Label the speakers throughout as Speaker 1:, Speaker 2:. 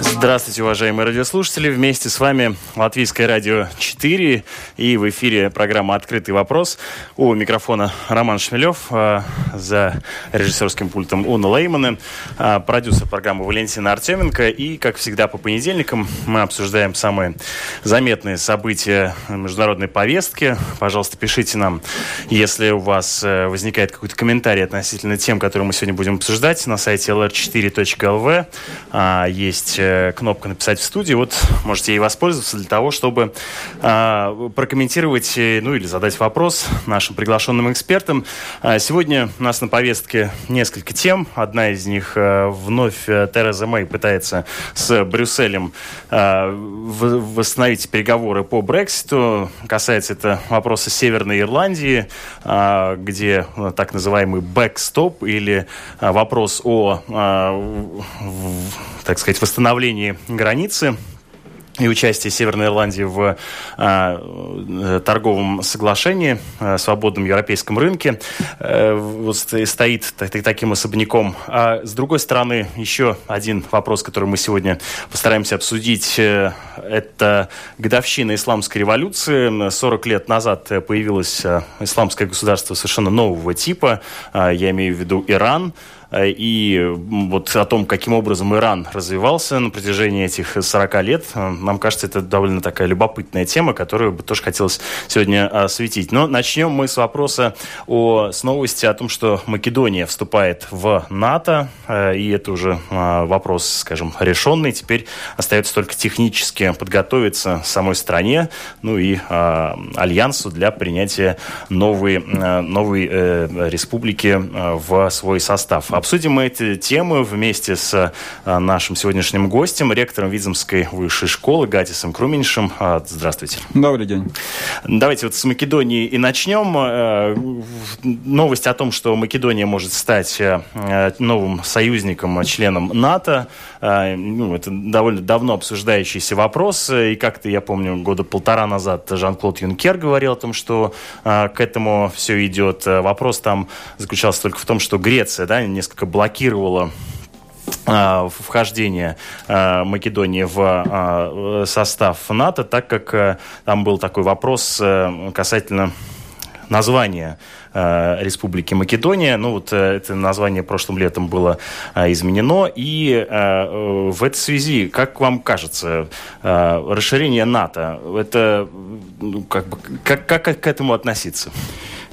Speaker 1: Здравствуйте, уважаемые радиослушатели. Вместе с вами Латвийское радио 4 и в эфире программа «Открытый вопрос». У микрофона Роман Шмелев, а, за режиссерским пультом Уна Леймана, а, продюсер программы Валентина Артеменко. И, как всегда, по понедельникам мы обсуждаем самые заметные события международной повестки. Пожалуйста, пишите нам, если у вас э, возникает какой-то комментарий относительно тем, которые мы сегодня будем обсуждать. На сайте lr4.lv а, есть э, кнопка «Написать в студии». Вот можете ей воспользоваться для того, чтобы э, прокомментировать, ну или задать вопрос нашим приглашенным экспертам. А, сегодня у нас на повестке несколько тем. Одна из них э, вновь э, Тереза Мэй пытается с Брюсселем э, восстановить переговоры по Брекситу. Касается это вопроса Северной Ирландии, э, где так называемый бэкстоп или э, вопрос о, э, так сказать, восстановлении пересечении границы и участие Северной Ирландии в э, торговом соглашении, э, свободном европейском рынке, э, вот стоит так, таким особняком. А с другой стороны, еще один вопрос, который мы сегодня постараемся обсудить, э, это годовщина исламской революции. 40 лет назад появилось э, исламское государство совершенно нового типа, э, я имею в виду Иран, и вот о том, каким образом Иран развивался на протяжении этих 40 лет, э, нам кажется, это довольно такая любопытная тема, которую бы тоже хотелось сегодня осветить. Но начнем мы с вопроса о, с новости о том, что Македония вступает в НАТО, э, и это уже вопрос, скажем, решенный. Теперь остается только технически подготовиться самой стране, ну и альянсу для принятия новой, новой республики в свой состав. Обсудим мы эти темы вместе с а, нашим сегодняшним гостем, ректором Визомской высшей школы Гатисом Круменьшем. А, здравствуйте.
Speaker 2: Добрый день.
Speaker 1: Давайте вот с Македонии и начнем. А, новость о том, что Македония может стать новым союзником, членом НАТО. Ну, это довольно давно обсуждающийся вопрос. И как-то, я помню, года полтора назад Жан-Клод Юнкер говорил о том, что к этому все идет. Вопрос там заключался только в том, что Греция, да, несколько блокировала а, вхождение а, Македонии в а, состав НАТО, так как там был такой вопрос э, касательно названия Республики Македония. Ну вот э, это название прошлым летом было изменено. И в этой связи, как вам кажется, расширение НАТО, это ну, как, бы, как, как к этому относиться?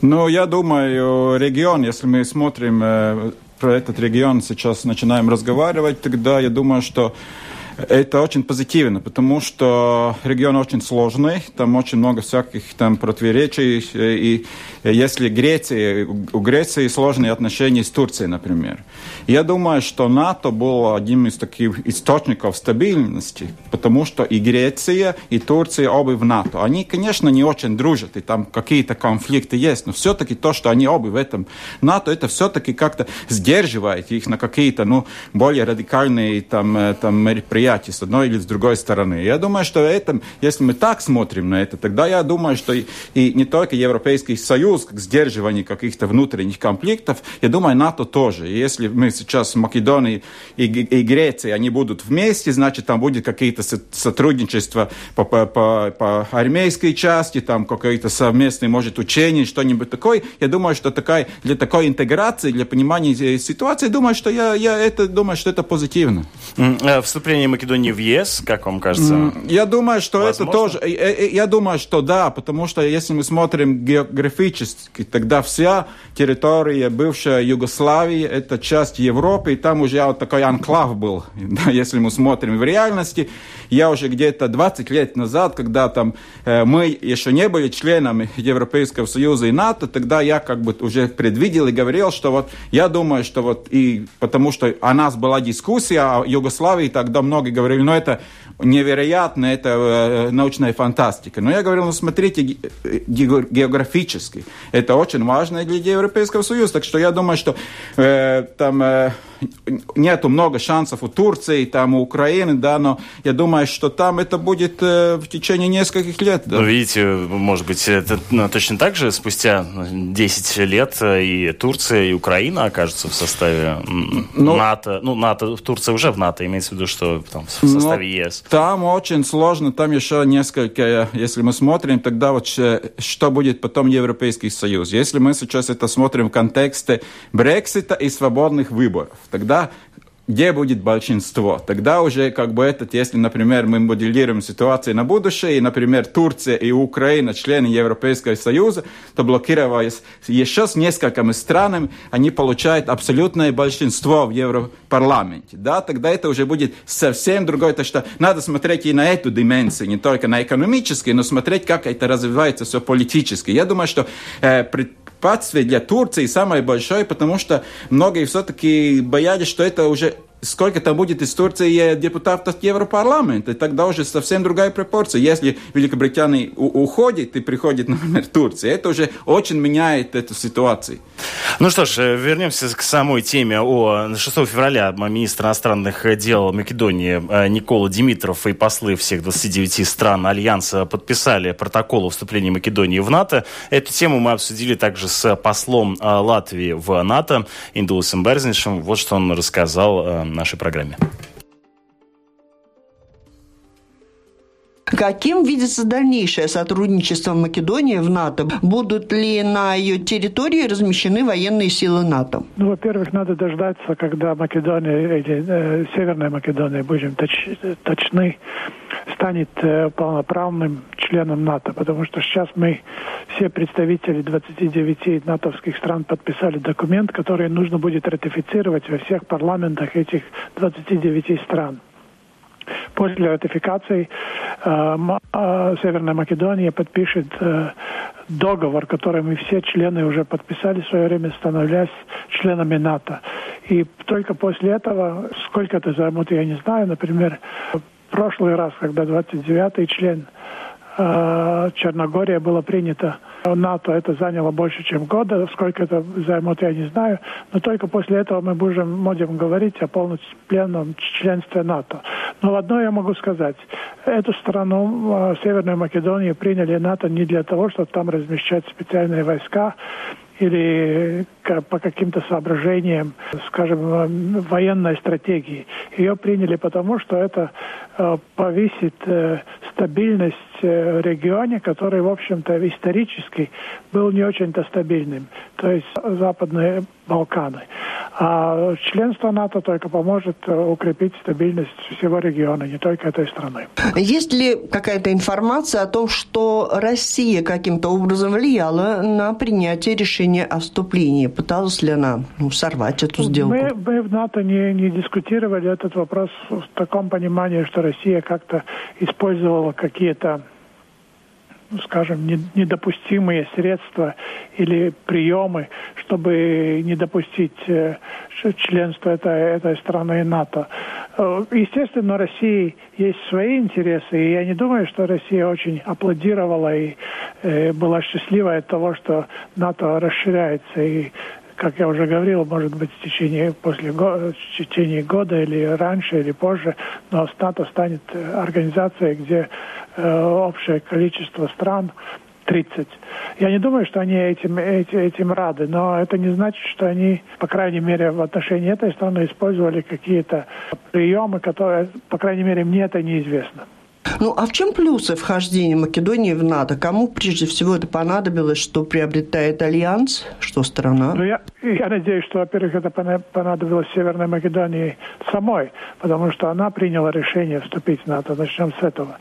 Speaker 2: Ну, я думаю, регион, если мы смотрим про этот регион сейчас начинаем разговаривать, тогда я думаю, что это очень позитивно, потому что регион очень сложный, там очень много всяких там противоречий, и если Греция, у Греции сложные отношения с Турцией, например. Я думаю, что НАТО было одним из таких источников стабильности, потому что и Греция, и Турция оба в НАТО. Они, конечно, не очень дружат, и там какие-то конфликты есть, но все-таки то, что они оба в этом НАТО, это все-таки как-то сдерживает их на какие-то, ну, более радикальные там, э, там мероприятия с одной или с другой стороны. Я думаю, что это, если мы так смотрим на это, тогда я думаю, что и, и не только Европейский Союз, союз, к сдерживанию каких-то внутренних конфликтов, я думаю, НАТО тоже. И если мы сейчас Македония и, и Греция, они будут вместе, значит, там будет какие-то сотрудничество по, по, по, по армейской части, там какое-то совместное, может, учение, что-нибудь такое. Я думаю, что такая, для такой интеграции, для понимания ситуации, думаю, что я, я это, думаю, что это позитивно.
Speaker 1: Э, вступление Македонии в ЕС, как вам кажется?
Speaker 2: Я думаю, что Возможно? это тоже... Я, э, э, я думаю, что да, потому что если мы смотрим географически, тогда вся территория бывшей Югославии, это часть Европы, и там уже вот такой анклав был. Если мы смотрим в реальности, я уже где-то 20 лет назад, когда там э, мы еще не были членами Европейского Союза и НАТО, тогда я как бы уже предвидел и говорил, что вот я думаю, что вот и потому что о нас была дискуссия о Югославии, тогда многие говорили, ну это невероятно, это э, научная фантастика. Но я говорил, ну смотрите географически. Это очень важно для Европейского Союза. Так что я думаю, что э, там э, нету много шансов у Турции, там у Украины, да, но я думаю, что там это будет э, в течение нескольких лет. Да.
Speaker 1: Ну, видите, может быть, это ну, точно так же спустя 10 лет и Турция, и Украина окажутся в составе ну, НАТО. Ну, НАТО, Турция уже в НАТО, имеется в виду, что там, в составе ЕС.
Speaker 2: Там очень сложно, там еще несколько, если мы смотрим, тогда вот что будет потом Европейский Союз. Если мы сейчас это смотрим в контексте Брексита и свободных выборов, тогда где будет большинство. Тогда уже как бы этот, если, например, мы моделируем ситуацию на будущее, и, например, Турция и Украина, члены Европейского Союза, то блокироваясь еще с несколькими странами, они получают абсолютное большинство в Европарламенте. Да? Тогда это уже будет совсем другое. То, что надо смотреть и на эту дименсию, не только на экономические, но смотреть, как это развивается все политически. Я думаю, что э, препятствие для Турции самое большое, потому что многие все-таки боялись, что это уже сколько там будет из Турции депутатов Европарламента, и тогда уже совсем другая пропорция. Если Великобритания уходит и приходит, например, Турция, это уже очень меняет эту ситуацию.
Speaker 1: Ну что ж, э, вернемся к самой теме. О 6 февраля министр иностранных дел Македонии э, Никола Димитров и послы всех 29 стран Альянса подписали протокол о вступлении Македонии в НАТО. Эту тему мы обсудили также с послом э, Латвии в НАТО Индуласом Берзничем. Вот что он рассказал нашей программе.
Speaker 3: Каким видится дальнейшее сотрудничество Македонии в НАТО? Будут ли на ее территории размещены военные силы НАТО?
Speaker 4: Ну, во-первых, надо дождаться, когда Македония, эти, э, Северная Македония, будем точ, точны, станет э, полноправным членом НАТО, потому что сейчас мы, все представители 29 натовских стран подписали документ, который нужно будет ратифицировать во всех парламентах этих 29 стран. После ратификации э, э, Северная Македония подпишет э, договор, который мы все члены уже подписали в свое время, становляясь членами НАТО. И только после этого, сколько это займут, я не знаю, например, в прошлый раз, когда 29-й член Черногория было принято НАТО это заняло больше, чем года. Сколько это займет, я не знаю. Но только после этого мы будем, будем говорить о полнопленном членстве НАТО. Но одно я могу сказать. Эту страну, а, Северную Македонию, приняли НАТО не для того, чтобы там размещать специальные войска или по каким-то соображениям, скажем, военной стратегии. Ее приняли потому, что это э, повысит э, стабильность э, в регионе, который, в общем-то, исторически был не очень-то стабильным, то есть Западные Балканы. А членство НАТО только поможет укрепить стабильность всего региона, не только этой страны.
Speaker 3: Есть ли какая-то информация о том, что Россия каким-то образом влияла на принятие решения о вступлении? Пыталась ли она ну, сорвать эту сделку?
Speaker 4: Мы, мы в НАТО не, не дискутировали этот вопрос в таком понимании, что Россия как-то использовала какие-то ну, скажем, недопустимые средства или приемы, чтобы не допустить э, членства этой, этой страны НАТО. Э, естественно, России есть свои интересы, и я не думаю, что Россия очень аплодировала и э, была счастлива от того, что НАТО расширяется и как я уже говорил, может быть, в течение, после, в течение года или раньше, или позже, но НАТО станет организацией, где общее количество стран 30. Я не думаю, что они этим, этим, этим рады, но это не значит, что они, по крайней мере, в отношении этой страны использовали какие-то приемы, которые, по крайней мере, мне это неизвестно.
Speaker 3: Ну, а в чем плюсы вхождения Македонии в НАТО? Кому прежде всего это понадобилось, что приобретает Альянс, что страна?
Speaker 4: Ну, я, я надеюсь, что, во-первых, это понадобилось Северной Македонии самой, потому что она приняла решение вступить в НАТО. Начнем с этого.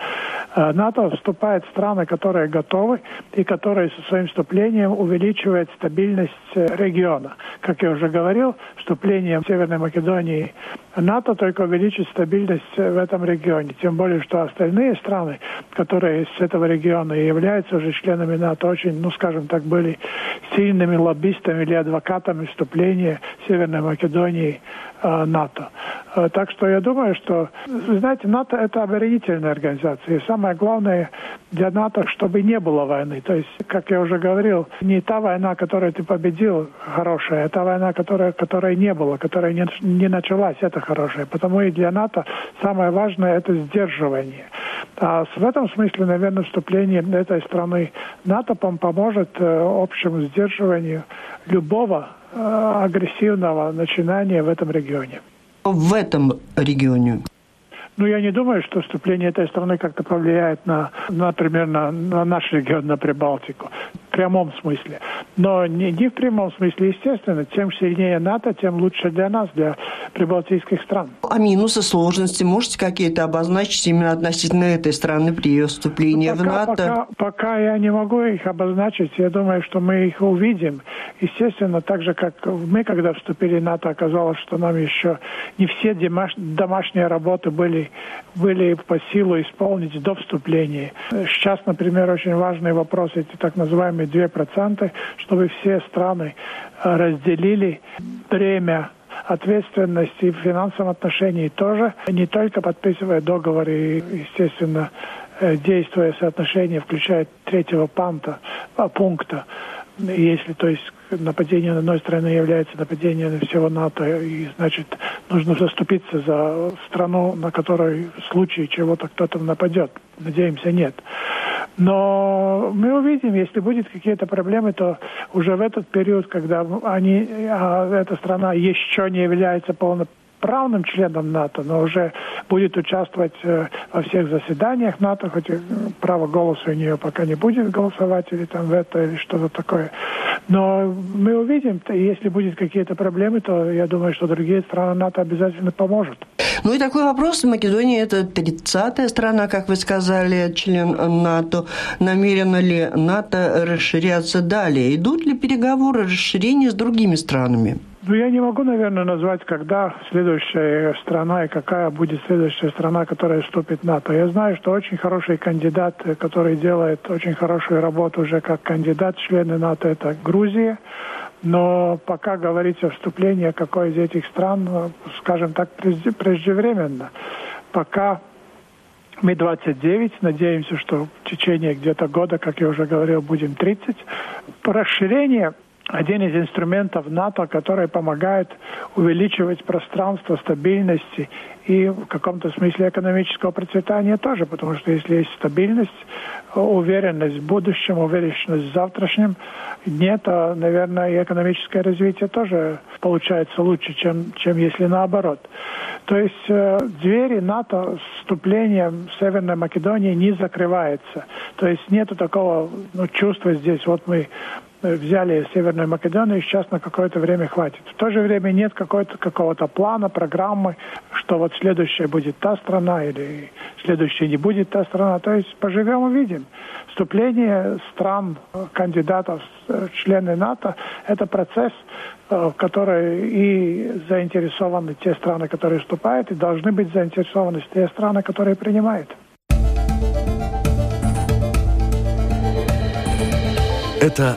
Speaker 4: Э, НАТО вступает в страны, которые готовы и которые со своим вступлением увеличивают стабильность э, региона. Как я уже говорил, вступлением Северной Македонии НАТО только увеличит стабильность в этом регионе. Тем более, что остальные страны, которые с этого региона являются уже членами НАТО, очень, ну, скажем так, были сильными лоббистами или адвокатами вступления Северной Македонии Э, НАТО. Э, так что я думаю, что, знаете, НАТО это оборонительная организация. И самое главное для НАТО, чтобы не было войны. То есть, как я уже говорил, не та война, которую ты победил, хорошая, а та война, которая, которой не было, которая не, не началась, это хорошая. Потому и для НАТО самое важное это сдерживание. А в этом смысле, наверное, вступление этой страны НАТО поможет э, общему сдерживанию любого Э, агрессивного начинания в этом регионе.
Speaker 3: В этом регионе?
Speaker 4: Ну, я не думаю, что вступление этой страны как-то повлияет на, например, на, на наш регион, на Прибалтику прямом смысле. Но не, не в прямом смысле, естественно. Чем сильнее НАТО, тем лучше для нас, для прибалтийских стран.
Speaker 3: А минусы, сложности можете какие-то обозначить именно относительно этой страны при ее вступлении
Speaker 4: ну, пока,
Speaker 3: в НАТО?
Speaker 4: Пока, пока я не могу их обозначить. Я думаю, что мы их увидим. Естественно, так же, как мы, когда вступили в НАТО, оказалось, что нам еще не все домашние работы были, были по силу исполнить до вступления. Сейчас, например, очень важный вопрос, эти так называемые самые 2%, чтобы все страны э, разделили бремя ответственности в финансовом отношении тоже, не только подписывая договоры естественно, э, действуя соотношение, включая третьего панта, а, пункта, если, то есть, нападение на одной страны является нападением на всего НАТО, и, значит, нужно заступиться за страну, на которой в случае чего-то кто-то нападет. Надеемся, нет. Но мы увидим, если будут какие-то проблемы, то уже в этот период, когда они, а эта страна еще не является полноправным членом НАТО, но уже будет участвовать э, во всех заседаниях НАТО, хоть право голоса у нее пока не будет голосовать или там в это или что-то такое. Но мы увидим, если будут какие-то проблемы, то я думаю, что другие страны НАТО обязательно поможет.
Speaker 3: Ну и такой вопрос. Македония – это 30-я страна, как вы сказали, член НАТО. Намерено ли НАТО расширяться далее? Идут ли переговоры о расширении с другими странами?
Speaker 4: Ну, я не могу, наверное, назвать, когда следующая страна и какая будет следующая страна, которая вступит в НАТО. Я знаю, что очень хороший кандидат, который делает очень хорошую работу уже как кандидат члены НАТО, это Грузия. Но пока говорить о вступлении какой из этих стран, скажем так, преждевременно. Пока мы 29, надеемся, что в течение где-то года, как я уже говорил, будем 30. Расширение один из инструментов НАТО, который помогает увеличивать пространство стабильности и в каком-то смысле экономического процветания тоже, потому что если есть стабильность, уверенность в будущем, уверенность в завтрашнем дне, то, наверное, и экономическое развитие тоже получается лучше, чем, чем если наоборот. То есть э, двери НАТО с вступлением Северной Македонии не закрывается. То есть нету такого ну, чувства здесь, вот мы взяли Северную Македонию, сейчас на какое-то время хватит. В то же время нет какого-то плана, программы, что вот следующая будет та страна или следующая не будет та страна. То есть поживем увидим. Вступление стран, кандидатов, члены НАТО – это процесс, в который и заинтересованы те страны, которые вступают, и должны быть заинтересованы те страны, которые принимают.
Speaker 5: Это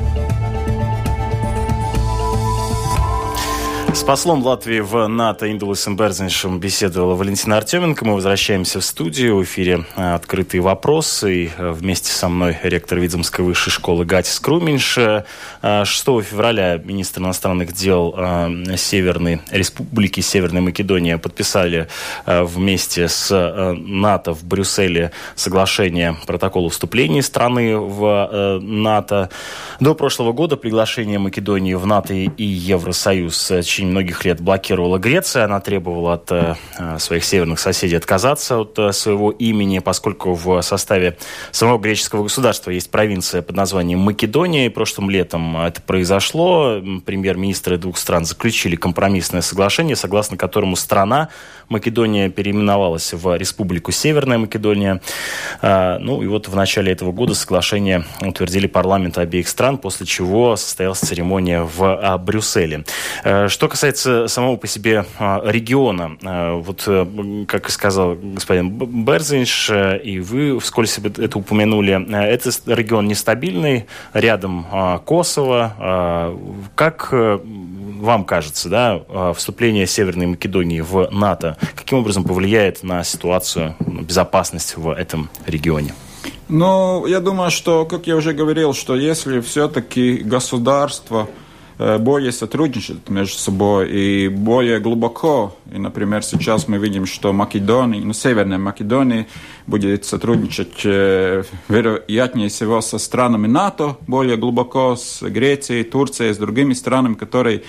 Speaker 1: С послом Латвии в НАТО Индулусом Берзиншем беседовала Валентина Артеменко. Мы возвращаемся в студию. В эфире э, «Открытые вопросы». И э, вместе со мной ректор Видземской высшей школы Гатис Круминш. 6 э, февраля министр иностранных дел Северной Республики Северной Македония подписали вместе с НАТО в Брюсселе соглашение протокола вступления страны в НАТО. До прошлого года приглашение Македонии в НАТО и Евросоюз протяжении многих лет блокировала Греция. Она требовала от э, своих северных соседей отказаться от э, своего имени, поскольку в составе самого греческого государства есть провинция под названием Македония. И прошлым летом это произошло. Премьер-министры двух стран заключили компромиссное соглашение, согласно которому страна Македония переименовалась в Республику Северная Македония. Ну и вот в начале этого года соглашение утвердили парламенты обеих стран, после чего состоялась церемония в а, Брюсселе. Что касается самого по себе региона, вот как сказал господин Берзинш, и вы вскользь это упомянули, это регион нестабильный, рядом Косово. Как э, вам кажется, да, вступление Северной Македонии в НАТО каким образом повлияет на ситуацию безопасности в этом регионе?
Speaker 2: Ну, я думаю, что, как я уже говорил, что если все-таки государство э, более сотрудничает между собой и более глубоко. И, например, сейчас мы видим, что Македония, ну, Северная Македония будет сотрудничать, э, вероятнее всего, со странами НАТО более глубоко, с Грецией, Турцией, с другими странами, которые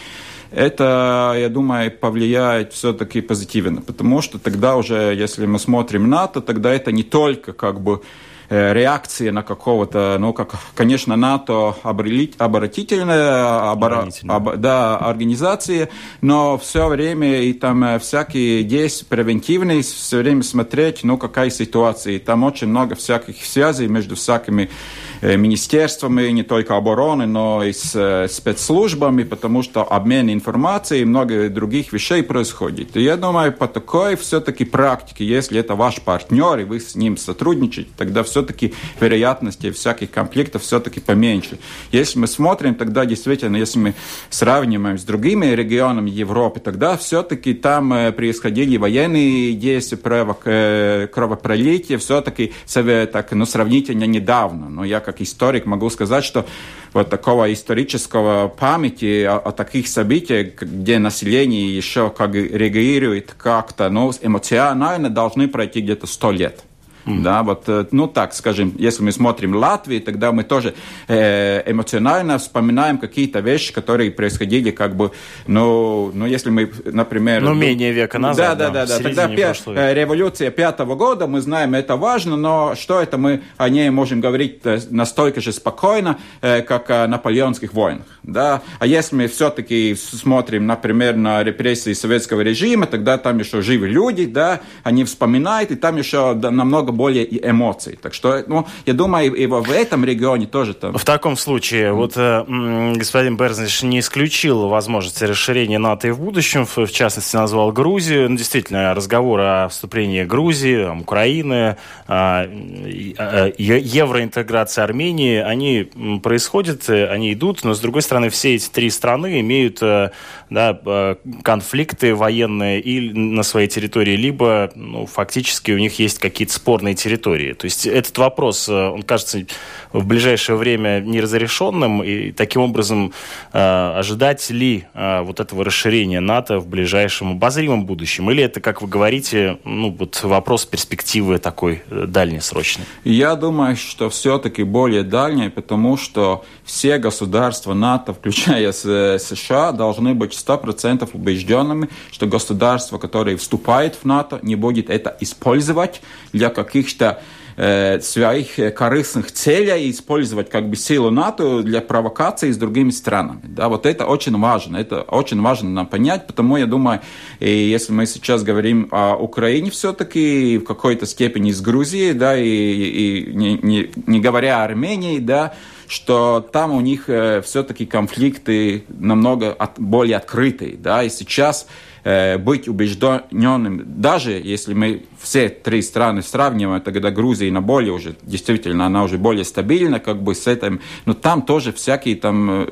Speaker 2: это, я думаю, повлияет все-таки позитивно, потому что тогда уже, если мы смотрим НАТО, тогда это не только как бы э, реакция на какого-то, ну, как, конечно, НАТО оборонительная, обора, об, да, организация, но все время и там э, всякие действия превентивные, все время смотреть, ну, какая ситуация. И там очень много всяких связей между всякими Э, министерствами, не только обороны, но и с э, спецслужбами, потому что обмен информацией и много других вещей происходит. И я думаю, по такой все-таки практике, если это ваш партнер, и вы с ним сотрудничаете, тогда все-таки вероятности всяких конфликтов все-таки поменьше. Если мы смотрим, тогда действительно, если мы сравниваем с другими регионами Европы, тогда все-таки там э, происходили военные действия, кровопролитие, все-таки так, ну, сравнительно недавно. Но я как как историк могу сказать, что вот такого исторического памяти о, о таких событиях, где население еще как реагирует как-то, ну, эмоционально должны пройти где-то сто лет. Mm. Да, вот, э, ну так, скажем, если мы смотрим Латвию, тогда мы тоже э, эмоционально вспоминаем какие-то вещи, которые происходили, как бы, ну, ну если мы, например...
Speaker 1: Ну, менее века назад.
Speaker 2: Да, да, да, да. Тогда пя- э, революция пятого года, мы знаем, это важно, но что это мы о ней можем говорить настолько же спокойно, э, как о наполеонских войнах, да. А если мы все-таки смотрим, например, на репрессии советского режима, тогда там еще живы люди, да, они вспоминают, и там еще намного намного более эмоций. Так что, ну, я думаю, и в этом регионе тоже там...
Speaker 1: В таком случае, mm. вот э, господин Берзниш не исключил возможности расширения НАТО и в будущем, в, в частности, назвал Грузию. Ну, действительно, разговор о вступлении Грузии, Украины, э, э, евроинтеграции Армении, они происходят, они идут, но, с другой стороны, все эти три страны имеют э, да, э, конфликты военные и на своей территории, либо ну, фактически у них есть какие-то спорные спорной территории. То есть этот вопрос, э, он кажется в ближайшее время неразрешенным, и таким образом э, ожидать ли э, вот этого расширения НАТО в ближайшем обозримом будущем? Или это, как вы говорите, ну вот вопрос перспективы такой дальнесрочной?
Speaker 2: Я думаю, что все-таки более дальний, потому что все государства НАТО, включая США, должны быть 100% убежденными, что государство, которое вступает в НАТО, не будет это использовать для каких-то э, своих корыстных целей использовать как бы силу НАТО для провокации с другими странами. Да, вот это очень важно. Это очень важно нам понять, потому я думаю, и если мы сейчас говорим о Украине все-таки в какой-то степени с Грузией, да, и, и не, не, не говоря о Армении, да, что там у них э, все-таки конфликты намного от, более открытые, да, и сейчас быть убежденным, даже если мы все три страны сравниваем, тогда Грузия на более уже, действительно, она уже более стабильна, как бы с этим, но там тоже всякие там э,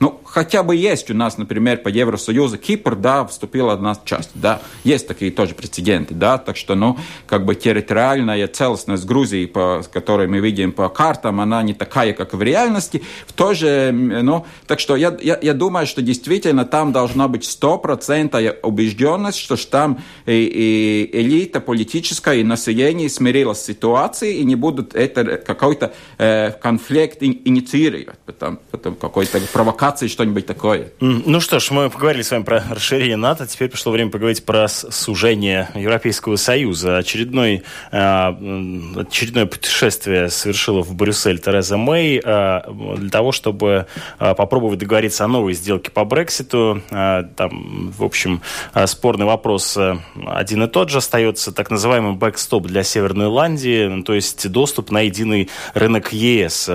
Speaker 2: ну, хотя бы есть у нас, например, по Евросоюзу Кипр, да, вступила одна часть, да, есть такие тоже прецеденты, да, так что, ну, как бы территориальная целостность Грузии, по которой мы видим по картам, она не такая, как в реальности, в то же, ну, так что я, я, я думаю, что действительно там должна быть стопроцентная убежденность, что там и, и элита политическая и население смирилось с ситуацией и не будут это какой-то э, конфликт инициировать, потом, потом какой-то провокации, что что-нибудь такое.
Speaker 1: Ну что ж, мы поговорили с вами про расширение НАТО, теперь пришло время поговорить про сужение Европейского Союза. Очередной, очередное путешествие совершила в Брюссель Тереза Мэй для того, чтобы попробовать договориться о новой сделке по Брекситу. Там, в общем, спорный вопрос один и тот же остается, так называемый бэкстоп для Северной Ирландии, то есть доступ на единый рынок ЕС.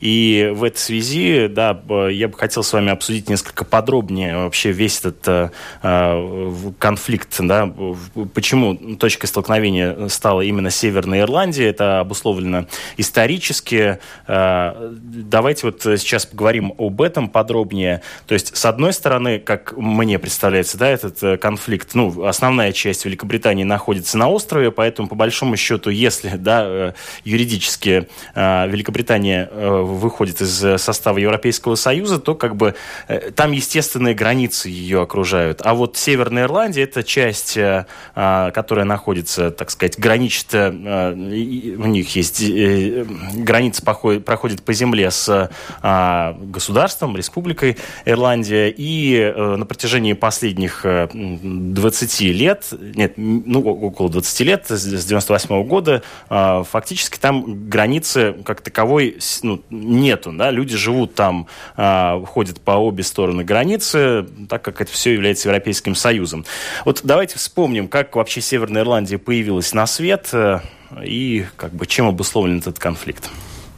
Speaker 1: И в этой связи, да, я бы хотел с вами обсудить несколько подробнее вообще весь этот э, э конфликт, да, почему точкой столкновения стала именно Северная Ирландия, это обусловлено исторически. Э, давайте вот сейчас поговорим об этом подробнее. То есть, с одной стороны, как мне представляется, да, этот э, конфликт, ну, основная часть Великобритании находится на острове, поэтому, по большому счету, если, да, э, юридически Великобритания выходит из состава Европейского Союза, то как бы э, там естественные границы ее окружают. А вот Северная Ирландия это часть, э, а, которая находится, так сказать, граничит, э, у них есть граница проходит по земле с а, государством, республикой Ирландия, и на протяжении последних 20 лет, нет, ну, около 20 лет, с 98 года, а, фактически там границы как таковой ну, нету, да, люди живут там, ходят по обе стороны границы, так как это все является Европейским Союзом. Вот давайте вспомним, как вообще Северная Ирландия появилась на свет э, и как бы чем обусловлен этот конфликт.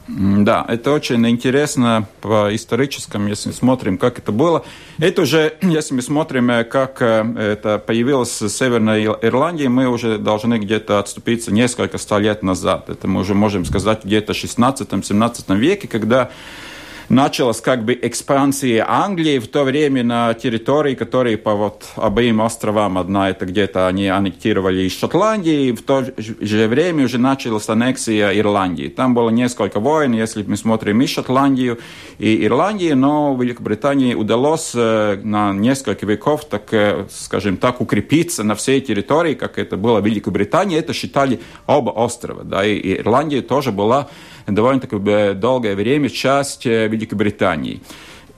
Speaker 2: Да, это очень интересно по историческому, если смотрим, как это было. Это уже, если мы смотрим, э, как э, это появилось в Северной Ирландии, мы уже должны где-то отступиться несколько ста лет назад. Это мы уже можем сказать где-то в 16-17 веке, когда началась как бы экспансия Англии в то время на территории, которые по вот обеим островам, одна это где-то они аннектировали из Шотландии, и в то же время уже началась аннексия Ирландии. Там было несколько войн, если мы смотрим и Шотландию, и Ирландию, но Великобритании удалось э, на несколько веков, так, э, скажем так, укрепиться на всей территории, как это было в Великобритании, это считали оба острова, да, и Ирландия тоже была довольно-таки долгое время часть э, Великобритании.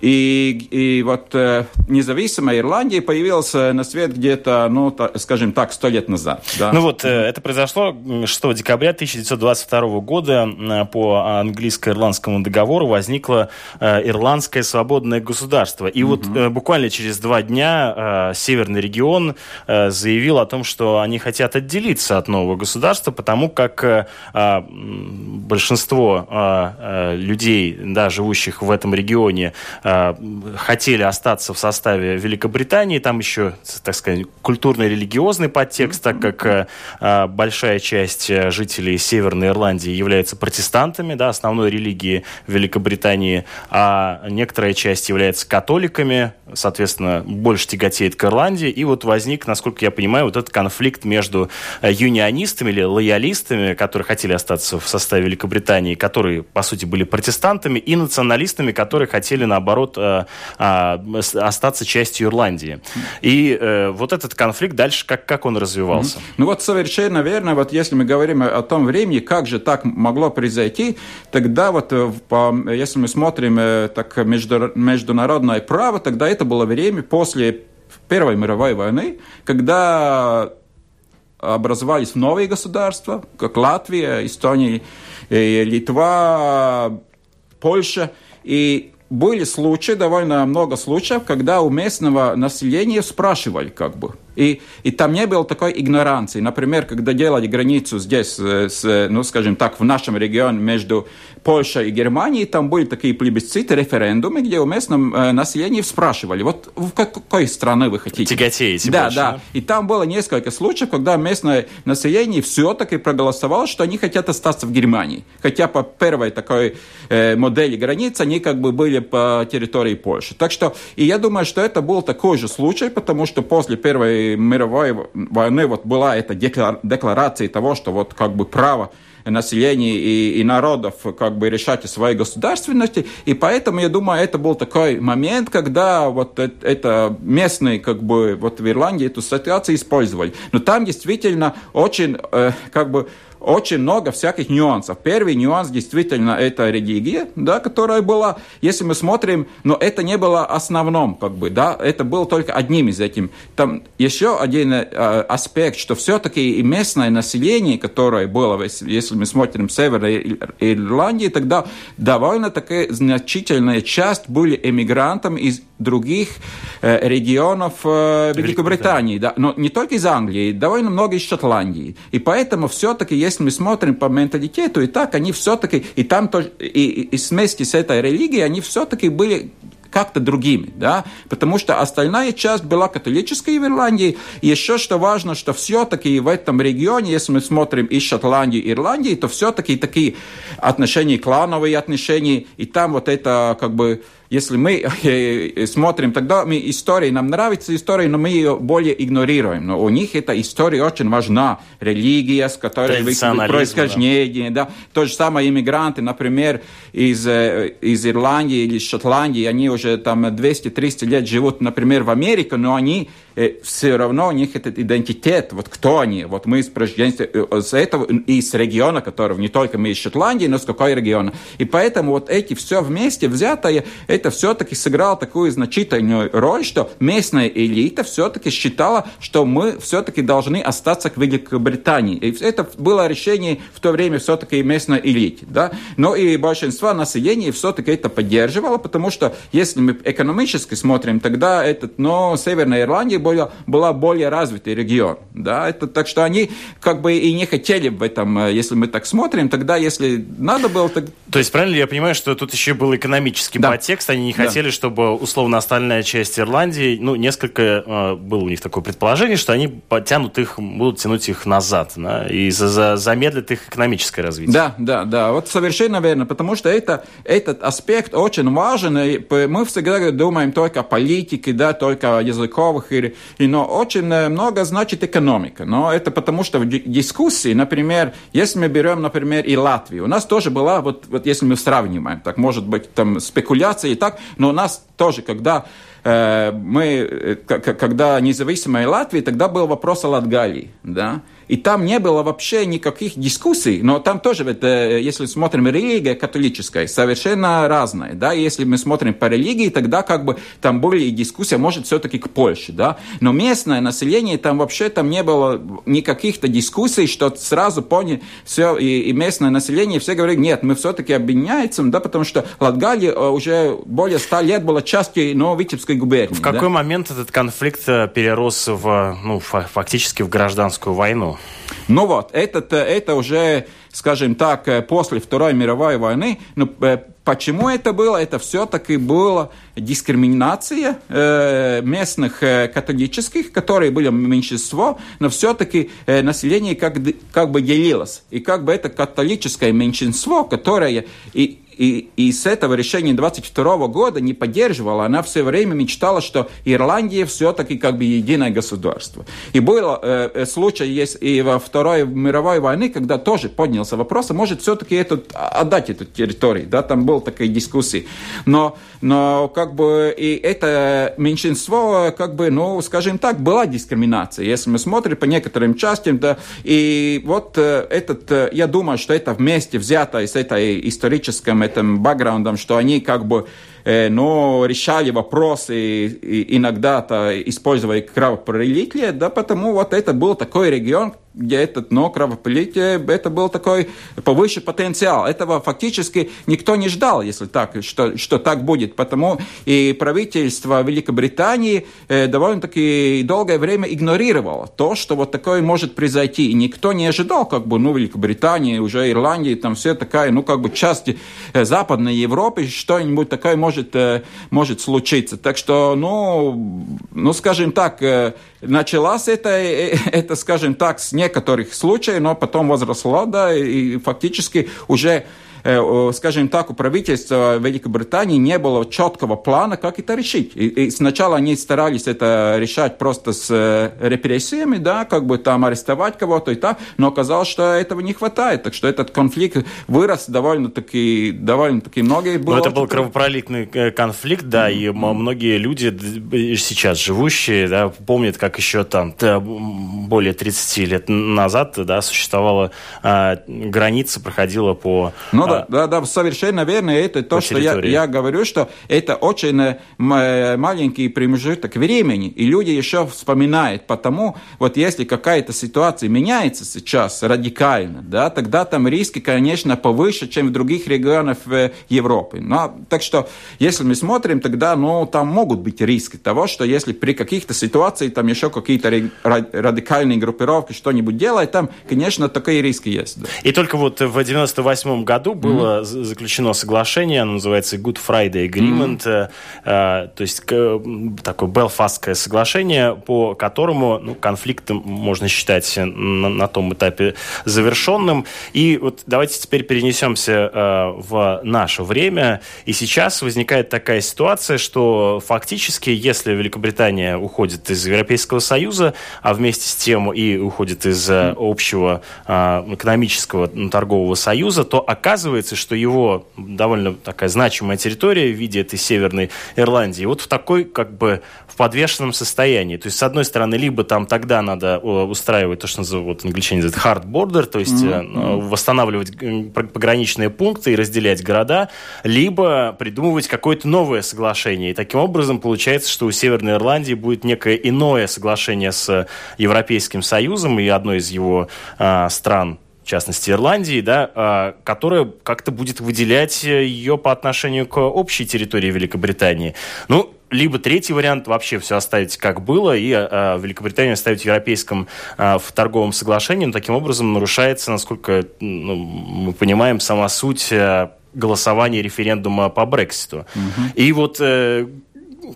Speaker 2: И, и вот э, независимая Ирландия появилась э, на свет где-то, ну, та, скажем так, сто лет назад.
Speaker 1: Да? Ну вот, э, это произошло 6 декабря 1922 года. По английско-ирландскому договору возникло э, Ирландское свободное государство. И угу. вот э, буквально через два дня э, Северный регион э, заявил о том, что они хотят отделиться от нового государства, потому как э, э большинство э, э, людей, да, живущих в этом регионе, Э, хотели остаться в составе Великобритании. Там еще, так сказать, культурно-религиозный подтекст, так как э, э, большая часть жителей Северной Ирландии являются протестантами, да, основной религии Великобритании, а некоторая часть является католиками, соответственно, больше тяготеет к Ирландии. И вот возник, насколько я понимаю, вот этот конфликт между юнионистами или лоялистами, которые хотели остаться в составе Великобритании, которые, по сути, были протестантами, и националистами, которые хотели, наоборот, наоборот, э, а, остаться частью Ирландии. И э, вот этот конфликт дальше, как, как он развивался?
Speaker 2: Ну вот совершенно верно. Вот если мы говорим о том времени, как же так могло произойти, тогда вот, э, если мы смотрим так международное право, тогда это было время после Первой мировой войны, когда образовались новые государства, как Латвия, Эстония, Литва, Польша. И были случаи, довольно много случаев, когда у местного населения спрашивали, как бы, и, и там не было такой игноранции. Например, когда делали границу здесь, э, с, ну, скажем так, в нашем регионе между Польшей и Германией, там были такие плебисциты, референдумы, где у местного э, населения спрашивали, вот в какой страны вы хотите.
Speaker 1: Тяготеете
Speaker 2: Да, больше, да, да. И там было несколько случаев, когда местное население все-таки проголосовало, что они хотят остаться в Германии. Хотя по первой такой э, модели границ они как бы были по территории Польши. Так что, и я думаю, что это был такой же случай, потому что после Первой мировой войны вот была эта декларация того, что вот как бы право населения и, и народов как бы решать о своей государственности. И поэтому, я думаю, это был такой момент, когда вот это местные, как бы, вот в Ирландии эту ситуацию использовали. Но там действительно очень, э, как бы, очень много всяких нюансов. Первый нюанс действительно это религия, да, которая была, если мы смотрим, но это не было основным, как бы, да, это было только одним из этих. Там еще один э, аспект, что все-таки и местное население, которое было, если мы смотрим Северной Ирландии, тогда довольно такая значительная часть были эмигрантами из других э, регионов э, Великобритании, да, но не только из Англии, довольно много из Шотландии. И поэтому все-таки, если мы смотрим по менталитету, и так они все-таки, и там тоже, и, и, вместе с этой религией, они все-таки были как-то другими, да, потому что остальная часть была католической в Ирландии. И еще что важно, что все-таки в этом регионе, если мы смотрим и Шотландию, и Ирландию, то все-таки такие отношения, клановые отношения, и там вот это как бы если мы э, смотрим, тогда мы истории, нам нравится история, но мы ее более игнорируем. Но у них эта история очень важна. Религия, с которой происхождение, да. да. То же самое иммигранты, например, из, э, из Ирландии или Шотландии, они уже там 200-300 лет живут, например, в Америке, но они Э, все равно у них этот идентитет, вот кто они, вот мы из рождения, э, с этого, из региона, которого не только мы из Шотландии, но с какой региона. И поэтому вот эти все вместе взятое, это все-таки сыграло такую значительную роль, что местная элита все-таки считала, что мы все-таки должны остаться к Великобритании. И это было решение в то время все-таки местной элиты. Да? Но и большинство населения все-таки это поддерживало, потому что если мы экономически смотрим, тогда этот, но Северная Ирландия была, была более развитый регион. Да? Это, так что они как бы и не хотели в этом, э, если мы так смотрим, тогда если надо было... Так...
Speaker 1: То есть правильно я понимаю, что тут еще был экономический да. подтекст, они не хотели, да. чтобы условно остальная часть Ирландии, ну, несколько, э, было у них такое предположение, что они потянут их, будут тянуть их назад, да, и за, за, замедлят их экономическое развитие.
Speaker 2: Да, да, да, вот совершенно верно, потому что это, этот аспект очень важен, и мы всегда думаем только о политике, да, только о языковых или и, но очень э, много значит экономика. Но это потому, что в дискуссии, например, если мы берем, например, и Латвию, у нас тоже была, вот, вот если мы сравниваем, так может быть там спекуляции и так, но у нас тоже, когда мы, э, когда независимая Латвия, тогда был вопрос о Латгалии, да, и там не было вообще никаких дискуссий, но там тоже, вот, э, если смотрим религия католическая, совершенно разная, да, если мы смотрим по религии, тогда как бы там были и дискуссии, может, все-таки к Польше, да, но местное население, там вообще там не было никаких-то дискуссий, что сразу поняли все, и, и местное население, все говорили, нет, мы все-таки объединяемся, да, потому что Латгалия э, уже более ста лет была частью, но Витебской губернии.
Speaker 1: В какой да? момент этот конфликт э, перерос в, ну, фактически в гражданскую войну?
Speaker 2: Ну вот, это, это уже, скажем так, э, после Второй мировой войны. Э, почему это было? Это все-таки была дискриминация э, местных католических, которые были меньшинство, но все-таки население как, как бы делилось. И как бы это католическое меньшинство, которое и и, и с этого решения 22 года не поддерживала. Она все время мечтала, что Ирландия все-таки как бы единое государство. И был э, э, случай есть и во Второй мировой войне, когда тоже поднялся вопрос, а может все-таки этот, отдать эту территорию. Да, там был такая дискуссия. Но, но как бы и это меньшинство, как бы, ну, скажем так, была дискриминация. Если мы смотрим по некоторым частям, да, и вот э, этот, э, я думаю, что это вместе взято с этой исторической этом бэкграундом, что они как бы э, ну, решали вопросы иногда-то использовали кровопролитие, да, потому вот это был такой регион, где этот, но кровопролитие, это был такой повыше потенциал. Этого фактически никто не ждал, если так, что, что так будет. Потому и правительство Великобритании э, довольно-таки долгое время игнорировало то, что вот такое может произойти. И никто не ожидал, как бы, ну, Великобритании, уже Ирландии, там все такая, ну, как бы части э, Западной Европы, что-нибудь такое может, э, может случиться. Так что, ну, ну, скажем так, э, началась это, э, это, скажем так, с некоторых случаев, но потом возросло, да, и фактически уже скажем так, у правительства Великобритании не было четкого плана, как это решить. И, и сначала они старались это решать просто с э, репрессиями, да, как бы там арестовать кого-то и так, но оказалось, что этого не хватает. Так что этот конфликт вырос довольно-таки, довольно-таки многие
Speaker 1: было. Но это был кровопролитный конфликт, да, и многие люди сейчас живущие, да, помнят, как еще там более 30 лет назад, да, существовала а, граница, проходила по...
Speaker 2: Ну да, да, да, совершенно верно. Это то, что я, я говорю, что это очень э, э, маленький промежуток времени, и люди еще вспоминают. Потому вот если какая-то ситуация меняется сейчас радикально, да, тогда там риски, конечно, повыше, чем в других регионах э, Европы. Но, так что, если мы смотрим, тогда, ну, там могут быть риски того, что если при каких-то ситуациях там еще какие-то радикальные группировки что-нибудь делают, там, конечно, такие риски есть. Да.
Speaker 1: И только вот в 98 году было mm-hmm. заключено соглашение, оно называется Good Friday Agreement, mm-hmm. э, то есть к, такое Белфастское соглашение, по которому ну, конфликт можно считать на, на том этапе завершенным. И вот давайте теперь перенесемся э, в наше время. И сейчас возникает такая ситуация, что фактически, если Великобритания уходит из Европейского Союза, а вместе с тем и уходит из mm-hmm. общего э, экономического торгового союза, то оказывается, что его довольно такая значимая территория в виде этой Северной Ирландии вот в такой как бы в подвешенном состоянии. То есть, с одной стороны, либо там тогда надо устраивать то, что называют, вот, англичане называют hard border, то есть mm-hmm. восстанавливать пограничные пункты и разделять города, либо придумывать какое-то новое соглашение. И таким образом получается, что у Северной Ирландии будет некое иное соглашение с Европейским Союзом и одной из его а, стран в частности Ирландии, да, а, которая как-то будет выделять ее по отношению к общей территории Великобритании. Ну, либо третий вариант вообще все оставить как было и а, Великобританию оставить в европейском а, в торговом соглашении, но таким образом нарушается, насколько ну, мы понимаем, сама суть а, голосования референдума по Брекситу. Угу. И вот э,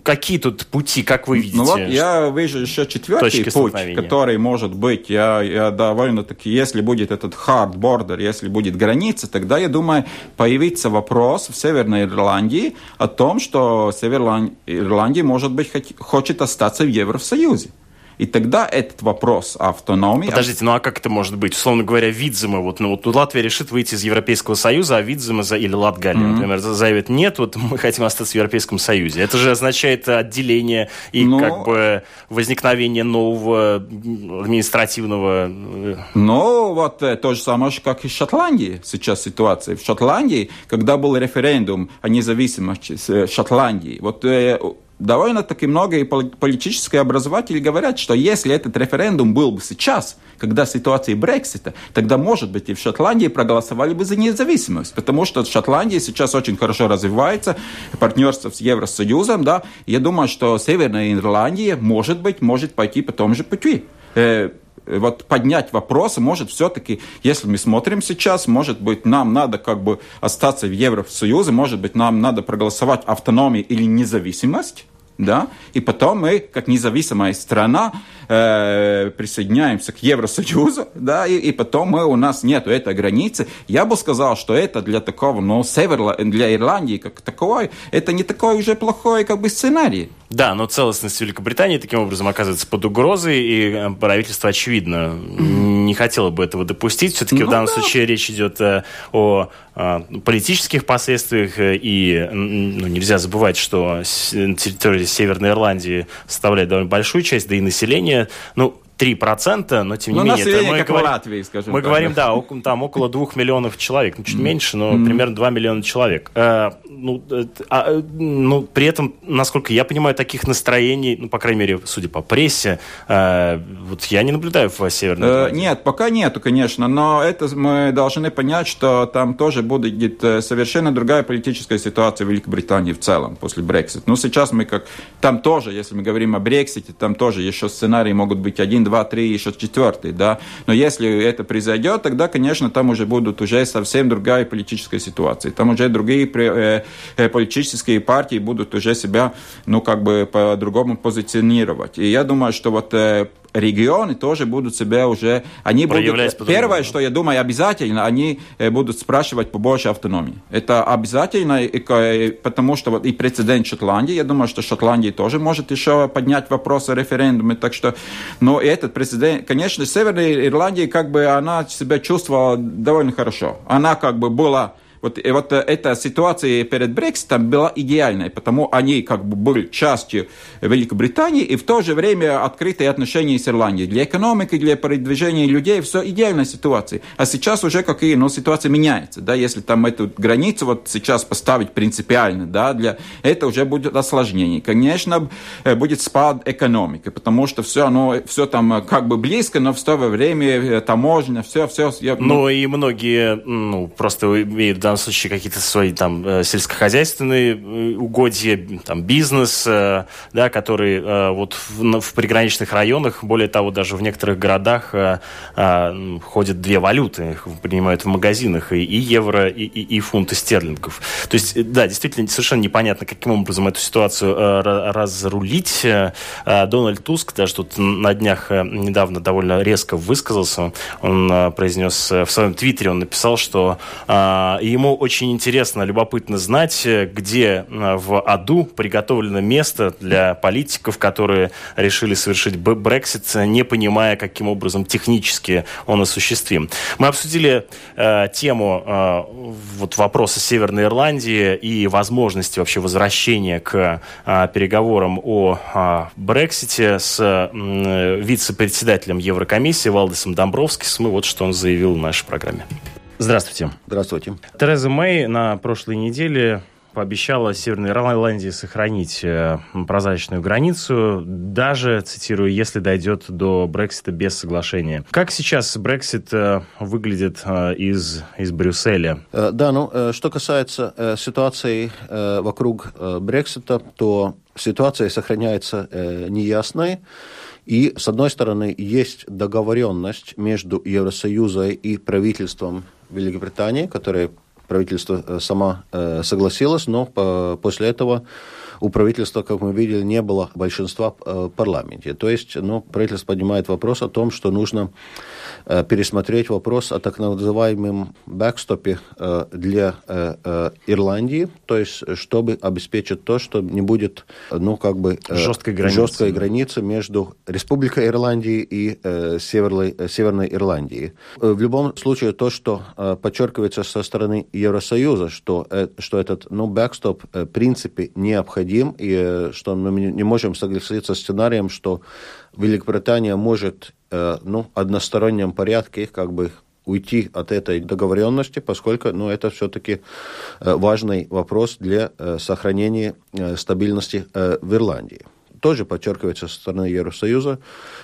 Speaker 1: какие тут пути, как вы видите?
Speaker 2: Ну вот я вижу еще четвертый путь, который может быть, я, я довольно-таки, если будет этот hard border, если будет граница, тогда, я думаю, появится вопрос в Северной Ирландии о том, что Северная Ирландия, может быть, хочет остаться в Евросоюзе. И тогда этот вопрос автономии...
Speaker 1: Подождите, ну а как это может быть? Условно говоря, Видзема, вот, ну, вот Латвия решит выйти из Европейского Союза, а Видзема за, или Латгалия, mm-hmm. например, заявит, нет, вот мы хотим остаться в Европейском Союзе. Это же означает отделение и ну, как бы возникновение нового административного...
Speaker 2: Ну, вот э, то же самое, как и в Шотландии сейчас ситуация. В Шотландии, когда был референдум о независимости э, Шотландии, вот довольно-таки многие политические образователи говорят, что если этот референдум был бы сейчас, когда ситуация Брексита, тогда, может быть, и в Шотландии проголосовали бы за независимость, потому что Шотландия сейчас очень хорошо развивается, партнерство с Евросоюзом, да, я думаю, что Северная Ирландия, может быть, может пойти по тому же пути. Э, вот поднять вопрос, может, все-таки, если мы смотрим сейчас, может быть, нам надо как бы остаться в Евросоюзе, может быть, нам надо проголосовать автономию или независимость, да, и потом мы, как независимая страна, э, присоединяемся к Евросоюзу, да, и, и потом мы, у нас нет этой границы. Я бы сказал, что это для такого, ну, севера, для Ирландии как таковой, это не такой уже плохой как бы сценарий.
Speaker 1: Да, но целостность Великобритании таким образом оказывается под угрозой, и э, правительство, очевидно, не хотело бы этого допустить. Все-таки ну, в данном да. случае речь идет э, о э, политических последствиях, и ну, нельзя забывать, что территория Северной Ирландии составляет довольно большую часть, да и население, ну, 3%, но тем не
Speaker 2: но
Speaker 1: менее...
Speaker 2: Это
Speaker 1: мы
Speaker 2: как говорим, Латвии, скажем
Speaker 1: Мы так. говорим, да, около, там около 2 миллионов человек, ну, чуть mm. меньше, но mm. примерно 2 миллиона человек. Э, ну, э, а, ну, при этом, насколько я понимаю, таких настроений, ну, по крайней мере, судя по прессе, э, вот я не наблюдаю в Северной
Speaker 2: э, Нет, пока нету, конечно, но это мы должны понять, что там тоже будет э, совершенно другая политическая ситуация в Великобритании в целом после Брексита. Ну, сейчас мы как... Там тоже, если мы говорим о Брексите, там тоже еще сценарии могут быть один, два, три, еще четвертый, да. Но если это произойдет, тогда, конечно, там уже будут уже совсем другая политическая ситуация. Там уже другие э, э, политические партии будут уже себя, ну, как бы по-другому позиционировать. И я думаю, что вот э, регионы тоже будут себя уже... Они будут... Первое, что я думаю, обязательно они будут спрашивать побольше автономии. Это обязательно, потому что вот и прецедент Шотландии, я думаю, что Шотландия тоже может еще поднять вопрос о референдуме, так что... Но этот прецедент, конечно, Северная Ирландия, как бы она себя чувствовала довольно хорошо. Она как бы была вот, и вот э, эта ситуация перед Брекситом была идеальной, потому они как бы были частью Великобритании и в то же время открытые отношения с Ирландией. Для экономики, для передвижения людей все идеальная ситуация. А сейчас уже какие, ну, ситуация меняется, да, если там эту границу вот сейчас поставить принципиально, да, для это уже будет осложнение. Конечно, э, будет спад экономики, потому что все, оно, все там э, как бы близко, но в то время таможня, все, все.
Speaker 1: Я, ну, ну и многие, ну, просто имеют данном случае какие-то свои там э, сельскохозяйственные э, угодья, там бизнес, э, да, который вот в, в приграничных районах, более того, даже в некоторых городах ходят две валюты, принимают в магазинах и, и евро, и, и, и фунты стерлингов. То есть, да, действительно совершенно непонятно, каким образом эту ситуацию разрулить. Дональд Туск даже тут на днях недавно довольно резко высказался. Он произнес в своем твиттере, он написал, что ему ему очень интересно, любопытно знать, где э, в аду приготовлено место для политиков, которые решили совершить Брексит, не понимая, каким образом технически он осуществим. Мы обсудили э, тему э, вот вопроса Северной Ирландии и возможности вообще возвращения к э, переговорам о э, Брексите с э, вице-председателем Еврокомиссии Валдесом Домбровским. И вот что он заявил в нашей программе. Здравствуйте.
Speaker 6: Здравствуйте.
Speaker 1: Тереза Мэй на прошлой неделе пообещала Северной Ирландии сохранить э, прозрачную границу, даже, цитирую, если дойдет до Брексита без соглашения. Как сейчас Брексит э, выглядит э, из, из Брюсселя?
Speaker 6: Да, ну, что касается ситуации вокруг Брексита, то ситуация сохраняется неясной. И, с одной стороны, есть договоренность между Евросоюзом и правительством Великобритании, которое правительство э, сама э, согласилось, но после этого у правительства, как мы видели, не было большинства э, в парламенте. То есть ну, правительство поднимает вопрос о том, что нужно Э, пересмотреть вопрос о так называемом бэкстопе э, для Ирландии, то есть чтобы обеспечить то, что не будет ну, как бы,
Speaker 1: жесткой, границы.
Speaker 6: жесткой границы между Республикой Ирландии и Северной, Северной Ирландией. В любом случае, то, что подчеркивается со стороны Евросоюза, что, что этот ну, бэкстоп в принципе необходим, и что мы не можем согласиться с сценарием, что Великобритания может Э, ну, одностороннем порядке как бы уйти от этой договоренности, поскольку ну, это все-таки э, важный вопрос для э, сохранения стабильности в Ирландии. Тоже подчеркивается со стороны Евросоюза,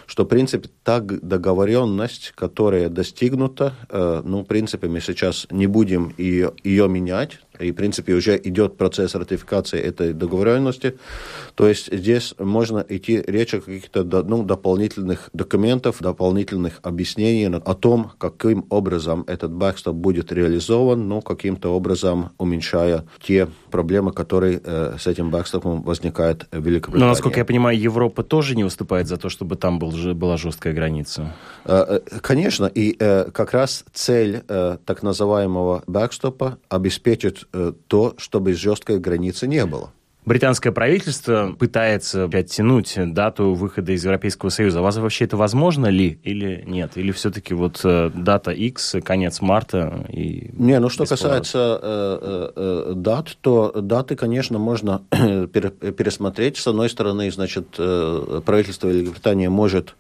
Speaker 6: что, в принципе, та договоренность, которая достигнута, ну, в принципе, мы сейчас не будем ее, ее менять, и, в принципе, уже идет процесс ратификации этой договоренности. То есть здесь можно идти речь о каких-то ну, дополнительных документов, дополнительных объяснений о том, каким образом этот бэкстоп будет реализован, ну, каким-то образом уменьшая те проблемы, которые э, с этим бэкстопом возникают в Великобритании.
Speaker 1: Но, насколько я понимаю, Европа тоже не выступает за то, чтобы там был, была жесткая граница?
Speaker 6: Э, э, конечно, и э, как раз цель э, так называемого бэкстопа обеспечить то, чтобы жесткой границы не было.
Speaker 1: Британское правительство пытается оттянуть дату выхода из Европейского Союза. У вас вообще это возможно ли или нет? Или все-таки вот э, дата X, конец марта и...
Speaker 6: Не, ну что касается э, э, дат, то даты, конечно, можно пересмотреть. С одной стороны, значит, э, правительство Великобритании может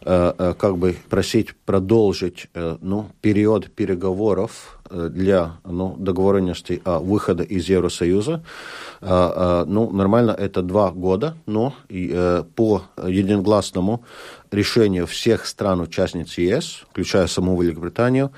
Speaker 6: э, э, как бы просить продолжить ну, период переговоров для ну, договоренности о выходе из Евросоюза. Ну, нормально это два года, но э, по единогласному решению всех стран-участниц ЕС, включая саму Великобританию,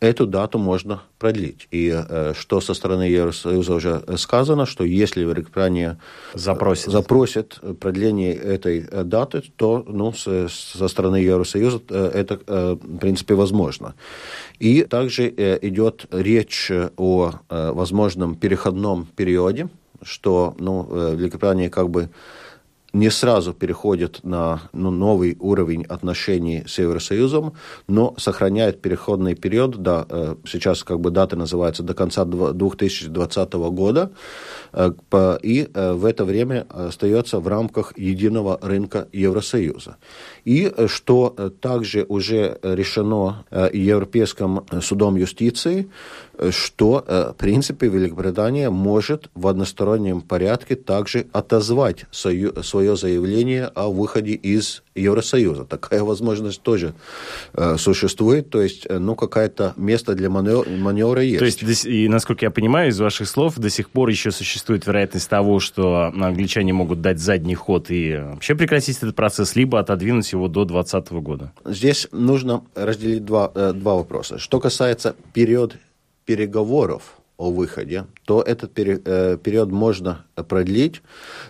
Speaker 6: эту дату можно продлить. И э, что со стороны Евросоюза уже сказано, что если Великобритания
Speaker 1: запросит,
Speaker 6: запросит продление этой э, даты, то ну, с, со стороны Евросоюза э, это, э, в принципе, возможно. И также э, идет речь о э, возможном переходном периоде, что ну, Великобритания как бы не сразу переходит на ну, новый уровень отношений с Евросоюзом, но сохраняет переходный период, да, сейчас как бы дата называется до конца 2020 года, и в это время остается в рамках единого рынка Евросоюза. И что также уже решено Европейским судом юстиции, что, в принципе, Великобритания может в одностороннем порядке также отозвать свое заявление о выходе из Евросоюза. Такая возможность тоже э, существует, то есть, ну, какое-то место для маневра есть.
Speaker 1: То есть, и, насколько я понимаю из ваших слов, до сих пор еще существует вероятность того, что англичане могут дать задний ход и вообще прекратить этот процесс, либо отодвинуть его до 2020 года?
Speaker 6: Здесь нужно разделить два, э, два вопроса. Что касается период переговоров, о выходе, то этот э, период можно продлить,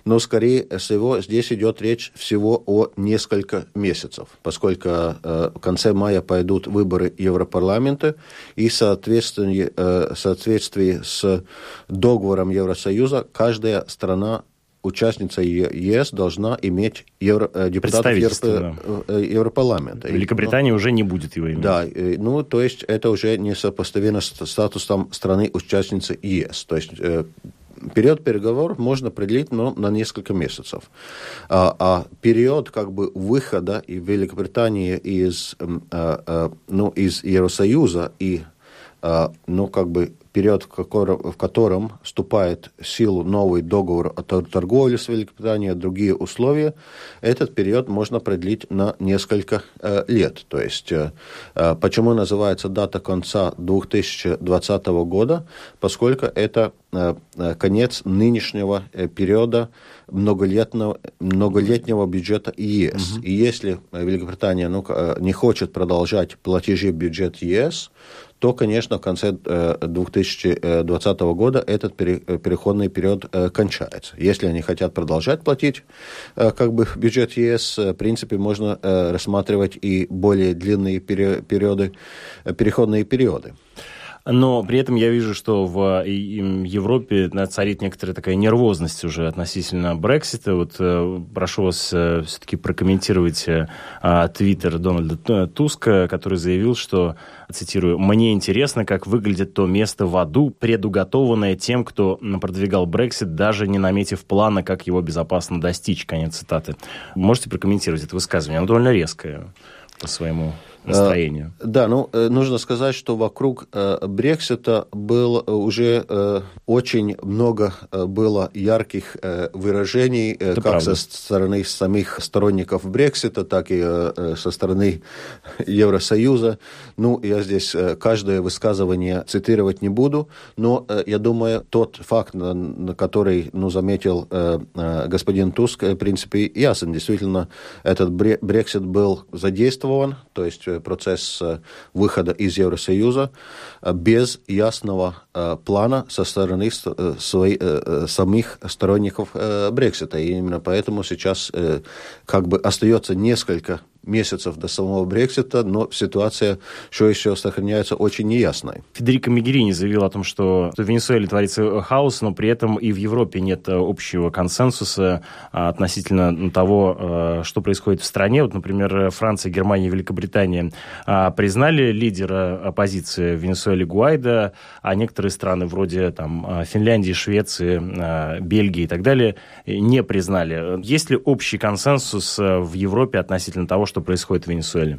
Speaker 6: но, скорее всего, здесь идет речь всего о несколько месяцев, поскольку э, в конце мая пойдут выборы Европарламента, и в соответствии, э, в соответствии с договором Евросоюза каждая страна участница ЕС должна иметь евро, э, депутатов Европа, да. Э, Европарламента.
Speaker 1: Великобритания ну, уже не будет его иметь.
Speaker 6: Да, э, ну, то есть это уже не сопоставимо с статусом страны-участницы ЕС. То есть период переговоров можно продлить но на несколько месяцев. А, а период как бы выхода и Великобритании из, ну, из Евросоюза и ну, как бы период, в котором вступает в силу новый договор о торговле с Великобританией, другие условия, этот период можно продлить на несколько э, лет. То есть, э, э почему называется дата конца 2020 года? Поскольку это э, э, конец нынешнего э, периода многолетнего, многолетнего бюджета ЕС. Угу. И если Великобритания ну, не хочет продолжать платежи в бюджет ЕС, то, конечно, в конце 2020 э, года этот э, переходный период э, кончается. Если они хотят продолжать платить как бы бюджет ЕС, в принципе, можно рассматривать и более длинные периоды, переходные периоды.
Speaker 1: Но при этом я вижу, что в Европе царит некоторая такая нервозность уже относительно Брексита. Вот э, прошу вас э, все-таки прокомментировать э, твиттер Дональда Туска, который заявил, что, цитирую, «Мне интересно, как выглядит то место в аду, предуготованное тем, кто продвигал Брексит, даже не наметив плана, как его безопасно достичь». Конец цитаты. Можете прокомментировать это высказывание? Оно довольно резкое по своему настроению.
Speaker 6: Э, да, ну, э, нужно сказать, что вокруг э, Брексита был уже очень много было ярких выражений, Это как правда. со стороны самих сторонников Брексита, так и со стороны Евросоюза. Ну, я здесь каждое высказывание цитировать не буду, но я думаю, тот факт, на который ну, заметил господин Туск, в принципе, ясен. Действительно, этот Брексит был задействован, то есть процесс э, выхода из Евросоюза э, без ясного э, плана со стороны своих, самих сторонников Брексита. И именно поэтому сейчас как бы остается несколько месяцев до самого Брексита, но ситуация все еще сохраняется очень неясной.
Speaker 1: Федерико Мегерини заявил о том, что в Венесуэле творится хаос, но при этом и в Европе нет общего консенсуса а, относительно того, а, что происходит в стране. Вот, например, Франция, Германия Великобритания а, признали лидера оппозиции в Венесуэле Гуайда, а некоторые страны вроде там, Финляндии, Швеции, Бельгии и так далее не признали. Есть ли общий консенсус в Европе относительно того, что что происходит в Венесуэле?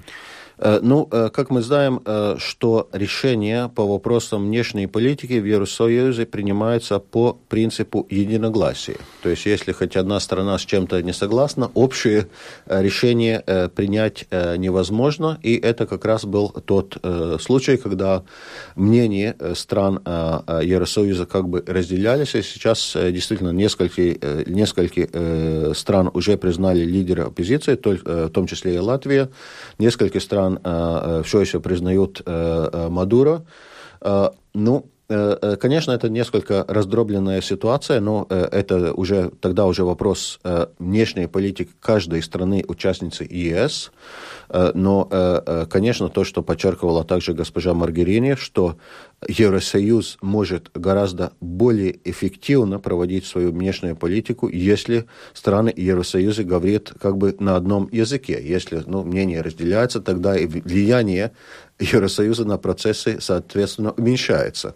Speaker 6: Э, ну, э, как мы знаем, э, что решения по вопросам внешней политики в Евросоюзе принимаются по принципу единогласия. То есть, если хоть одна страна с чем-то не согласна, общее решение принять невозможно. И это как раз был тот случай, когда мнения стран Евросоюза как бы разделялись. И сейчас действительно несколько, несколько стран уже признали лидера оппозиции, в том числе и Латвия. Несколько стран стран э, э, все еще признают э, Мадуро. Ну, конечно, это несколько раздробленная ситуация, но это уже тогда уже вопрос внешней политики каждой страны участницы ЕС. Но, конечно, то, что подчеркивала также госпожа Маргерини, что Евросоюз может гораздо более эффективно проводить свою внешнюю политику, если страны Евросоюза говорят как бы на одном языке. Если ну, мнение разделяется, тогда и влияние Евросоюза на процессы, соответственно, уменьшается.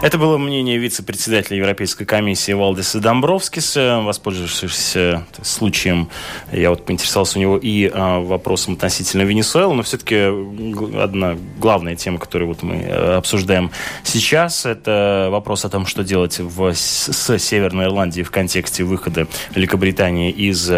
Speaker 1: Это было мнение вице-председателя Европейской комиссии Валдиса Домбровскиса. Воспользовавшись случаем, я вот поинтересовался у него и а, вопросом относительно Венесуэлы, но все-таки одна главная тема, которую вот мы э, обсуждаем сейчас, это вопрос о том, что делать в, с Северной Ирландией в контексте выхода Великобритании из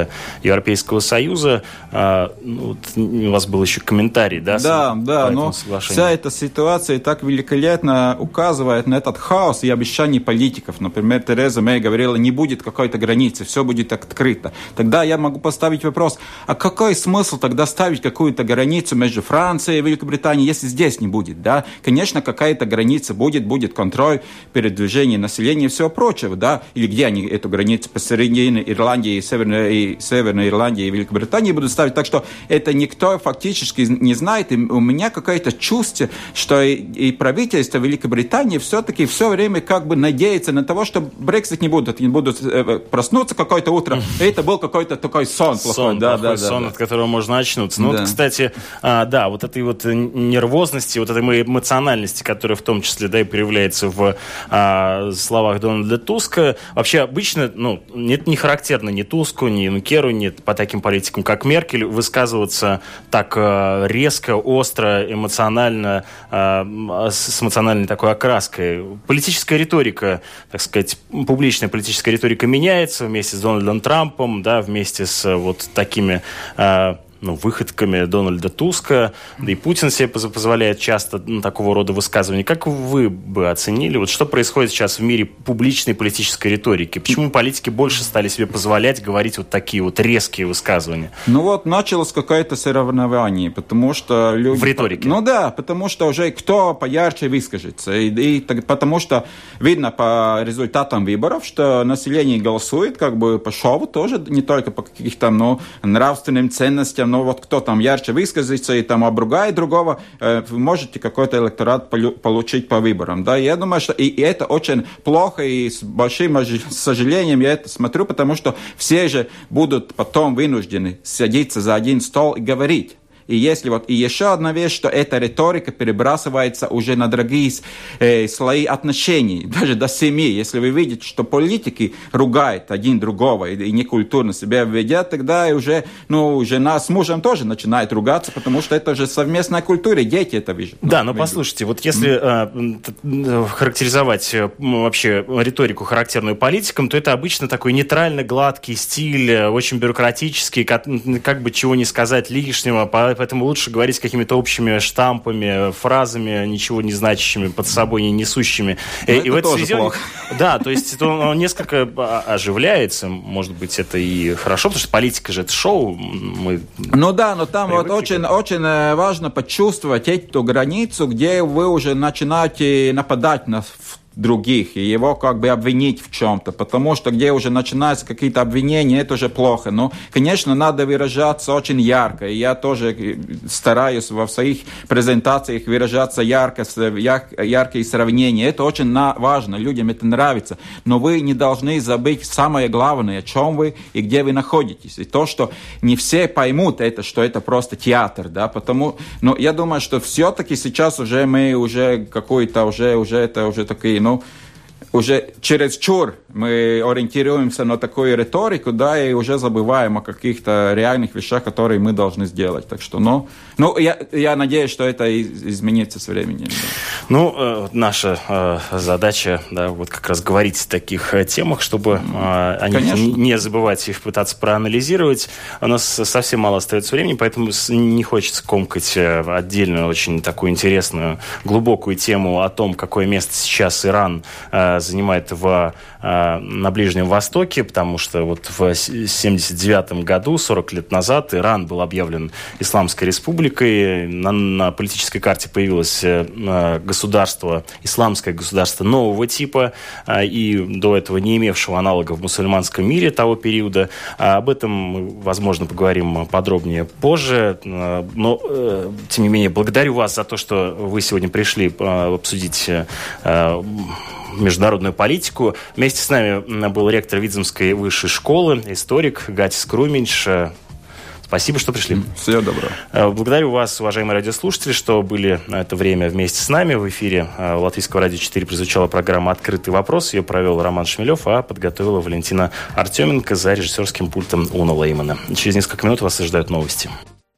Speaker 1: Европейского Союза. А, ну, вот у вас был еще комментарий, да?
Speaker 2: Да, да, но вся эта ситуация так великолепно указывает на это этот хаос и обещаний политиков. Например, Тереза Мэй говорила, не будет какой-то границы, все будет открыто. Тогда я могу поставить вопрос, а какой смысл тогда ставить какую-то границу между Францией и Великобританией, если здесь не будет? Да? Конечно, какая-то граница будет, будет контроль, передвижение населения и все прочего. Да? Или где они эту границу посередине Ирландии, и Северной, и Северной Ирландии и Великобритании будут ставить. Так что это никто фактически не знает. И у меня какое-то чувство, что и, и правительство Великобритании все-таки все-таки все время как бы надеется на того, что Брексит не будут, не будут э, проснуться какое-то утро, и это был какой-то такой сон плохой.
Speaker 1: Сон, да, плохой да, сон, да, от которого можно очнуться. Ну, да. вот, кстати, а, да, вот этой вот нервозности, вот этой эмоциональности, которая в том числе, да, и проявляется в а, словах Дональда Туска, вообще обычно, ну, нет, не характерно ни Туску, ни Нукеру, ни по таким политикам, как Меркель, высказываться так а, резко, остро, эмоционально, а, с эмоциональной такой окраской политическая риторика, так сказать, публичная политическая риторика меняется вместе с Дональдом Трампом, да, вместе с вот такими э, ну, выходками Дональда Туска, да и Путин себе позволяет часто ну, такого рода высказывания. Как вы бы оценили, вот что происходит сейчас в мире публичной политической риторики? Почему политики больше стали себе позволять говорить вот такие вот резкие высказывания?
Speaker 2: Ну вот началось какое-то соревнование, потому что люди...
Speaker 1: В риторике?
Speaker 2: Ну да, потому что уже кто поярче выскажется. И, и потому что видно по результатам выборов, что население голосует как бы по шоу тоже, не только по каких-то ну, нравственным ценностям, но вот кто там ярче выскажется и там обругает другого, э, можете какой-то электорат получить по выборам. Да? Я думаю, что и, и это очень плохо, и с большим сожалением я это смотрю, потому что все же будут потом вынуждены садиться за один стол и говорить. И если вот и еще одна вещь, что эта риторика перебрасывается уже на другие э, слои отношений, даже до семьи. Если вы видите, что политики ругают один другого и, и некультурно себя ведят, тогда уже, ну, жена с мужем тоже начинает ругаться, потому что это же совместная культура, дети это видят.
Speaker 1: Да, но послушайте, вот если mm. э, характеризовать э, вообще риторику, характерную политикам, то это обычно такой нейтрально гладкий стиль, э, очень бюрократический, как, как бы чего не сказать лишнего, поэтому лучше говорить какими-то общими штампами, фразами, ничего не значащими под собой, не несущими.
Speaker 2: Но и, и в этой связи он,
Speaker 1: да, то есть это он, он несколько оживляется, может быть, это и хорошо, потому что политика же это шоу. Мы
Speaker 2: ну да, но там вот очень, очень э, важно почувствовать эту границу, где вы уже начинаете нападать на других, и его как бы обвинить в чем-то, потому что где уже начинаются какие-то обвинения, это уже плохо. Но, конечно, надо выражаться очень ярко, и я тоже э, стараюсь во своих презентациях выражаться ярко, яркие сравнения. Это очень важно, людям это нравится. Но вы не должны забыть самое главное, о чем вы и где вы находитесь. И то, что не все поймут это, что это просто театр, да, потому, но я думаю, что все-таки сейчас уже мы уже какой-то уже, уже это уже такие, ну, ну, уже через чур мы ориентируемся на такую риторику, да, и уже забываем о каких-то реальных вещах, которые мы должны сделать. Так что, ну, ну я, я надеюсь, что это изменится с временем. Да.
Speaker 1: Ну, э, наша э, задача, да, вот как раз говорить о таких э, темах, чтобы э, о них не забывать их пытаться проанализировать. У нас совсем мало остается времени, поэтому не хочется комкать отдельную, очень такую интересную, глубокую тему о том, какое место сейчас Иран э, занимает в, на Ближнем Востоке, потому что вот в 1979 году, 40 лет назад, Иран был объявлен Исламской республикой. На, на политической карте появилось государство, исламское государство нового типа, и до этого не имевшего аналогов в мусульманском мире того периода. Об этом возможно, поговорим подробнее позже. Но, тем не менее, благодарю вас за то, что вы сегодня пришли обсудить э, международную политику. Вместе с нами был ректор Видземской высшей школы, историк Гатис Круминч. Спасибо, что пришли.
Speaker 2: Всего доброго.
Speaker 1: Э, благодарю вас, уважаемые радиослушатели, что были на это время вместе с нами. В эфире э, Латвийского радио 4 прозвучала программа «Открытый вопрос». Ее провел Роман Шмелев, а подготовила Валентина Артеменко за режиссерским пультом Уна Леймана. Через несколько минут вас ожидают новости.